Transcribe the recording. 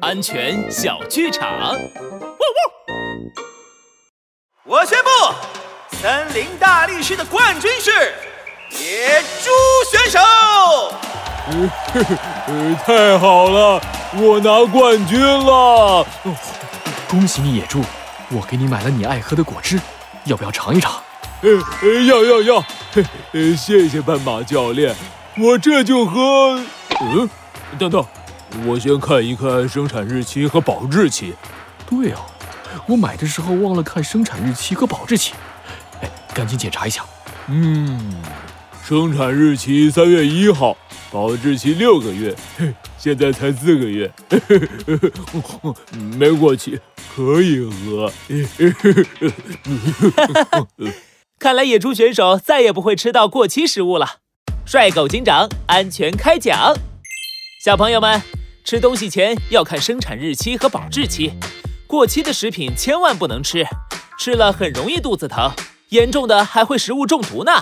安全小剧场。我宣布，森林大力士的冠军是野猪选手。呃，太好了，我拿冠军了！恭喜你，野猪！我给你买了你爱喝的果汁，要不要尝一尝？呃，要要要！呃，谢谢斑马教练，我这就喝。嗯，等等，我先看一看生产日期和保质期。对哦，我买的时候忘了看生产日期和保质期。哎，赶紧检查一下。嗯，生产日期三月一号，保质期六个月，现在才四个月，没过期，可以喝。看来野猪选手再也不会吃到过期食物了。帅狗警长安全开讲，小朋友们，吃东西前要看生产日期和保质期，过期的食品千万不能吃，吃了很容易肚子疼，严重的还会食物中毒呢。